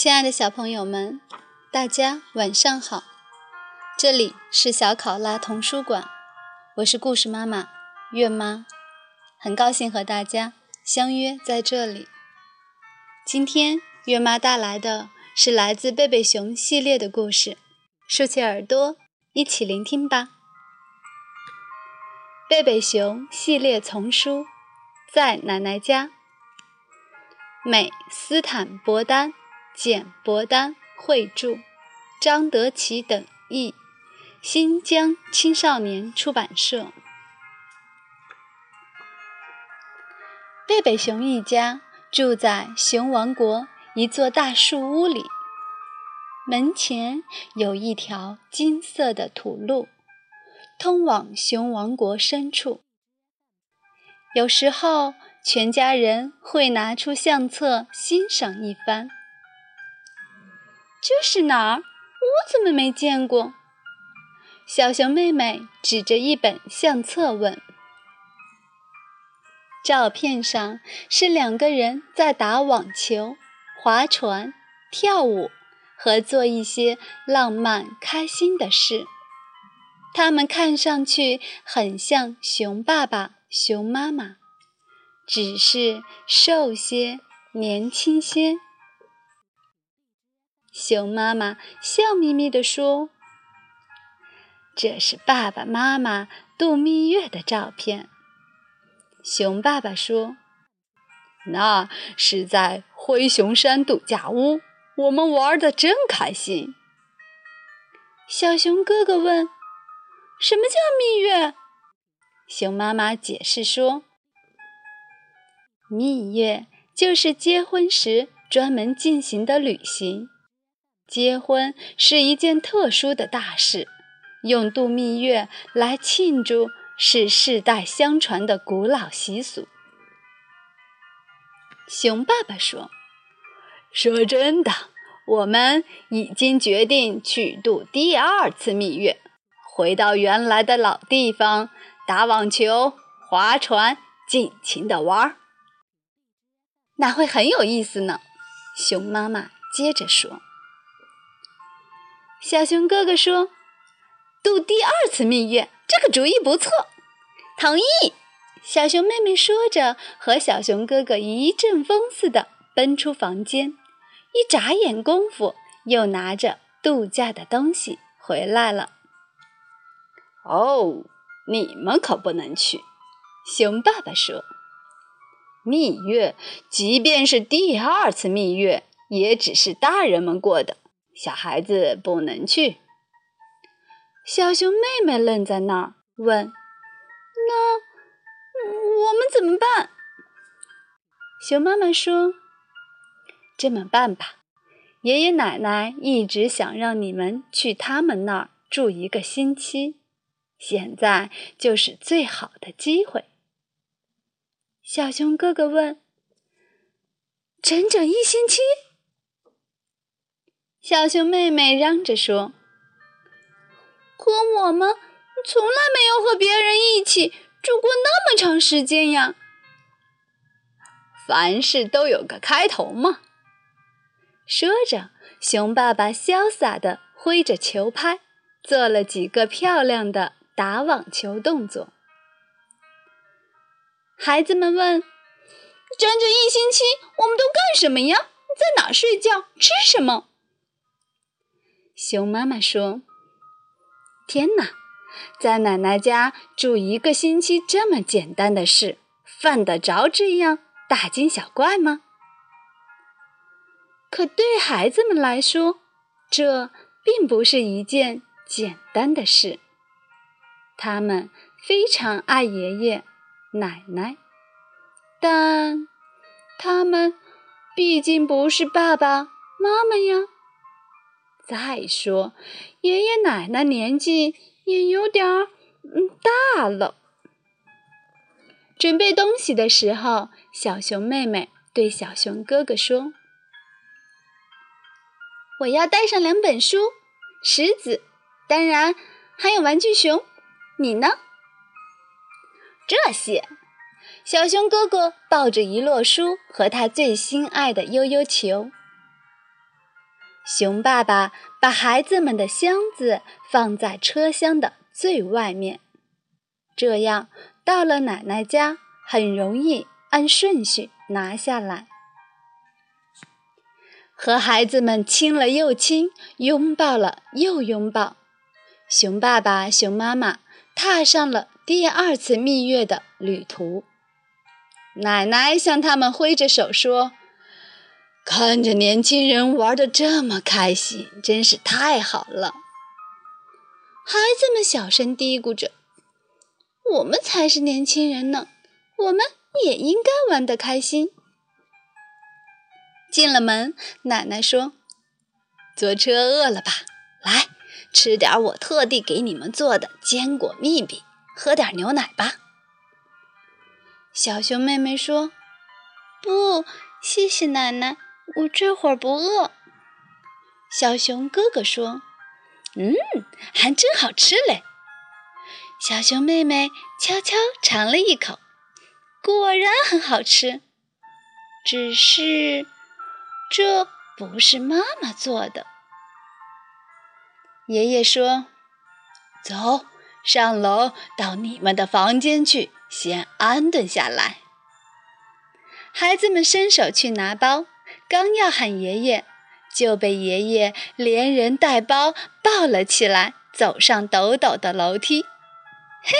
亲爱的小朋友们，大家晚上好！这里是小考拉童书馆，我是故事妈妈月妈，很高兴和大家相约在这里。今天月妈带来的是来自贝贝熊系列的故事，竖起耳朵一起聆听吧。贝贝熊系列丛书，在奶奶家，美斯坦伯丹。简·伯丹绘著，张德奇等译，新疆青少年出版社。贝贝熊一家住在熊王国一座大树屋里，门前有一条金色的土路，通往熊王国深处。有时候，全家人会拿出相册欣赏一番。这是哪儿？我怎么没见过？小熊妹妹指着一本相册问。照片上是两个人在打网球、划船、跳舞和做一些浪漫开心的事。他们看上去很像熊爸爸、熊妈妈，只是瘦些、年轻些。熊妈妈笑眯眯地说：“这是爸爸妈妈度蜜月的照片。”熊爸爸说：“那是在灰熊山度假屋，我们玩的真开心。”小熊哥哥问：“什么叫蜜月？”熊妈妈解释说：“蜜月就是结婚时专门进行的旅行。”结婚是一件特殊的大事，用度蜜月来庆祝是世代相传的古老习俗。熊爸爸说：“说真的，我们已经决定去度第二次蜜月，回到原来的老地方，打网球、划船，尽情的玩儿。那会很有意思呢。”熊妈妈接着说。小熊哥哥说：“度第二次蜜月，这个主意不错。”同意。小熊妹妹说着，和小熊哥哥一阵风似的奔出房间，一眨眼功夫，又拿着度假的东西回来了。哦，你们可不能去。熊爸爸说：“蜜月，即便是第二次蜜月，也只是大人们过的。”小孩子不能去。小熊妹妹愣在那儿，问：“那我们怎么办？”熊妈妈说：“这么办吧，爷爷奶奶一直想让你们去他们那儿住一个星期，现在就是最好的机会。”小熊哥哥问：“整整一星期？”小熊妹妹嚷着说：“可我们从来没有和别人一起住过那么长时间呀。”凡事都有个开头嘛。说着，熊爸爸潇洒地挥着球拍，做了几个漂亮的打网球动作。孩子们问：“整整一星期，我们都干什么呀？在哪睡觉？吃什么？”熊妈妈说：“天哪，在奶奶家住一个星期这么简单的事，犯得着这样大惊小怪吗？可对孩子们来说，这并不是一件简单的事。他们非常爱爷爷奶奶，但他们毕竟不是爸爸妈妈呀。”再说，爷爷奶奶年纪也有点儿嗯大了。准备东西的时候，小熊妹妹对小熊哥哥说：“我要带上两本书，石子，当然还有玩具熊。你呢？”这些，小熊哥哥抱着一摞书和他最心爱的悠悠球。熊爸爸把孩子们的箱子放在车厢的最外面，这样到了奶奶家很容易按顺序拿下来。和孩子们亲了又亲，拥抱了又拥抱，熊爸爸、熊妈妈踏上了第二次蜜月的旅途。奶奶向他们挥着手说。看着年轻人玩的这么开心，真是太好了。孩子们小声嘀咕着：“我们才是年轻人呢，我们也应该玩得开心。”进了门，奶奶说：“坐车饿了吧？来吃点我特地给你们做的坚果蜜饼，喝点牛奶吧。”小熊妹妹说：“不，谢谢奶奶。”我这会儿不饿。小熊哥哥说：“嗯，还真好吃嘞。”小熊妹妹悄悄尝了一口，果然很好吃。只是这不是妈妈做的。爷爷说：“走上楼，到你们的房间去，先安顿下来。”孩子们伸手去拿包。刚要喊爷爷，就被爷爷连人带包抱了起来，走上陡陡的楼梯。嘿，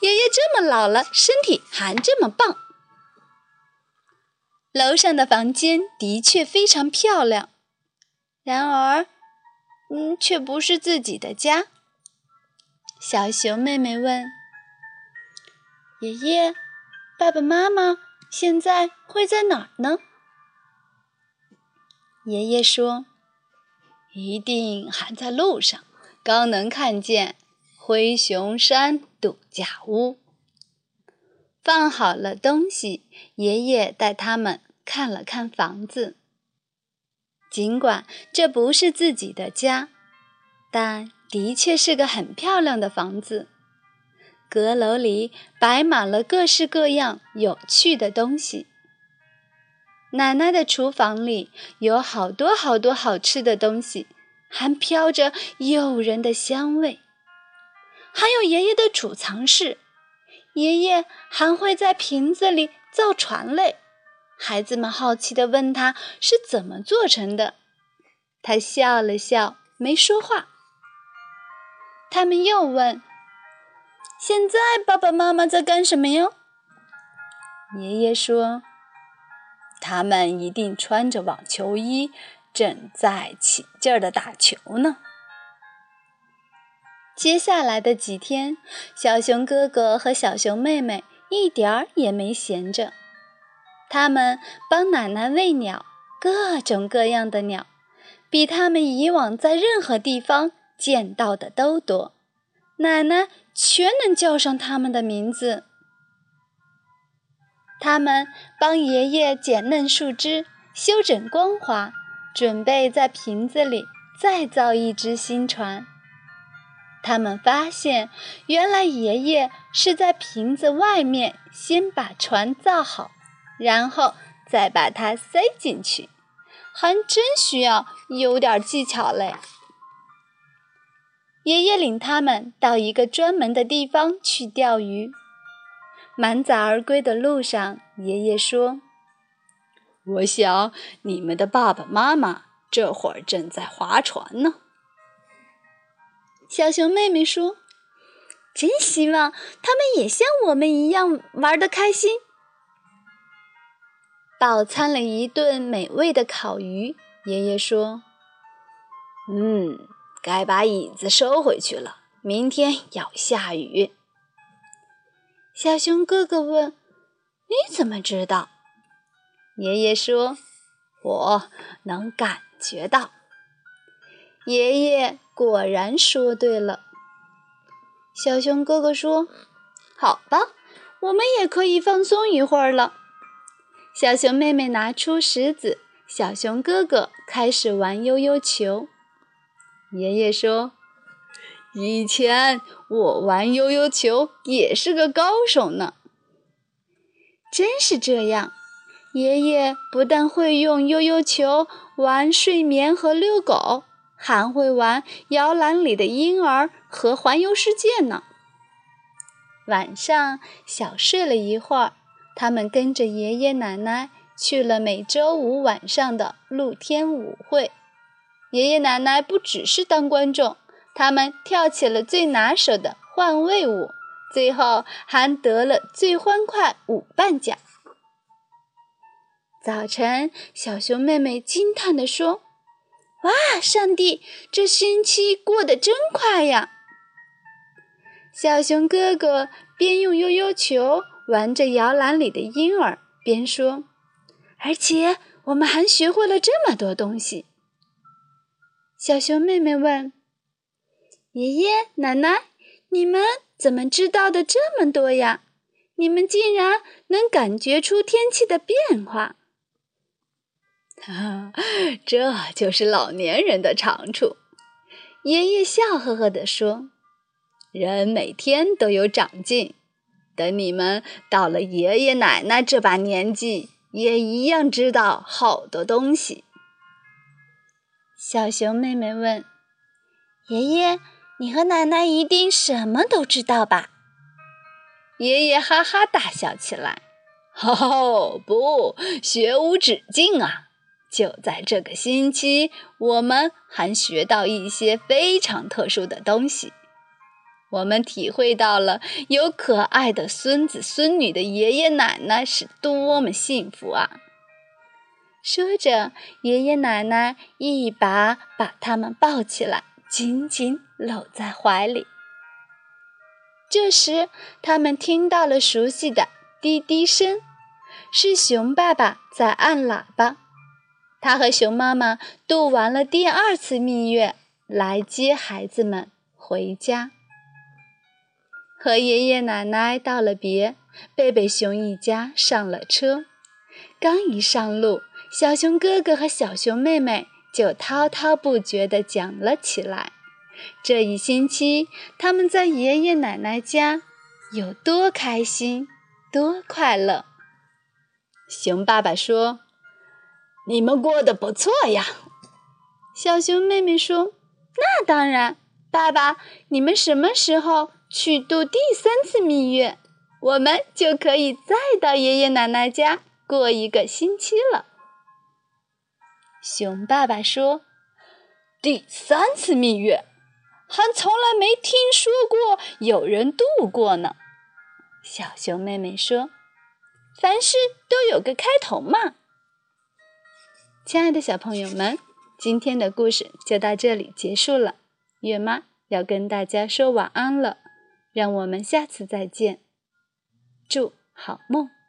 爷爷这么老了，身体还这么棒。楼上的房间的确非常漂亮，然而，嗯，却不是自己的家。小熊妹妹问：“爷爷，爸爸妈妈现在会在哪儿呢？”爷爷说：“一定还在路上，刚能看见灰熊山度假屋。”放好了东西，爷爷带他们看了看房子。尽管这不是自己的家，但的确是个很漂亮的房子。阁楼里摆满了各式各样有趣的东西。奶奶的厨房里有好多好多好吃的东西，还飘着诱人的香味。还有爷爷的储藏室，爷爷还会在瓶子里造船嘞。孩子们好奇地问他是怎么做成的，他笑了笑，没说话。他们又问：“现在爸爸妈妈在干什么哟？”爷爷说。他们一定穿着网球衣，正在起劲儿地打球呢。接下来的几天，小熊哥哥和小熊妹妹一点儿也没闲着。他们帮奶奶喂鸟，各种各样的鸟，比他们以往在任何地方见到的都多。奶奶全能叫上它们的名字。他们帮爷爷剪嫩树枝，修整光滑，准备在瓶子里再造一只新船。他们发现，原来爷爷是在瓶子外面先把船造好，然后再把它塞进去，还真需要有点技巧嘞。爷爷领他们到一个专门的地方去钓鱼。满载而归的路上，爷爷说：“我想你们的爸爸妈妈这会儿正在划船呢。”小熊妹妹说：“真希望他们也像我们一样玩得开心。”饱餐了一顿美味的烤鱼，爷爷说：“嗯，该把椅子收回去了，明天要下雨。”小熊哥哥问：“你怎么知道？”爷爷说：“我能感觉到。”爷爷果然说对了。小熊哥哥说：“好吧，我们也可以放松一会儿了。”小熊妹妹拿出石子，小熊哥哥开始玩悠悠球。爷爷说。以前我玩悠悠球也是个高手呢。真是这样，爷爷不但会用悠悠球玩睡眠和遛狗，还会玩摇篮里的婴儿和环游世界呢。晚上小睡了一会儿，他们跟着爷爷奶奶去了每周五晚上的露天舞会。爷爷奶奶不只是当观众，他们跳起了最拿手的换位舞，最后还得了最欢快舞伴奖。早晨，小熊妹妹惊叹地说：“哇，上帝，这星期过得真快呀！”小熊哥哥边用悠悠球玩着摇篮里的婴儿，边说：“而且我们还学会了这么多东西。”小熊妹妹问：“爷爷奶奶，你们怎么知道的这么多呀？你们竟然能感觉出天气的变化？”哈，这就是老年人的长处。爷爷笑呵呵地说：“人每天都有长进，等你们到了爷爷奶奶这把年纪，也一样知道好多东西。”小熊妹妹问：“爷爷，你和奶奶一定什么都知道吧？”爷爷哈哈大笑起来：“哦，不，学无止境啊！就在这个星期，我们还学到一些非常特殊的东西。我们体会到了有可爱的孙子孙女的爷爷奶奶是多么幸福啊！”说着，爷爷奶奶一把把他们抱起来，紧紧搂在怀里。这时，他们听到了熟悉的滴滴声，是熊爸爸在按喇叭。他和熊妈妈度完了第二次蜜月，来接孩子们回家。和爷爷奶奶道了别，贝贝熊一家上了车。刚一上路，小熊哥哥和小熊妹妹就滔滔不绝地讲了起来。这一星期，他们在爷爷奶奶家有多开心，多快乐。熊爸爸说：“你们过得不错呀。”小熊妹妹说：“那当然，爸爸，你们什么时候去度第三次蜜月，我们就可以再到爷爷奶奶家过一个星期了。”熊爸爸说：“第三次蜜月，还从来没听说过有人度过呢。”小熊妹妹说：“凡事都有个开头嘛。”亲爱的小朋友们，今天的故事就到这里结束了。月妈要跟大家说晚安了，让我们下次再见，祝好梦。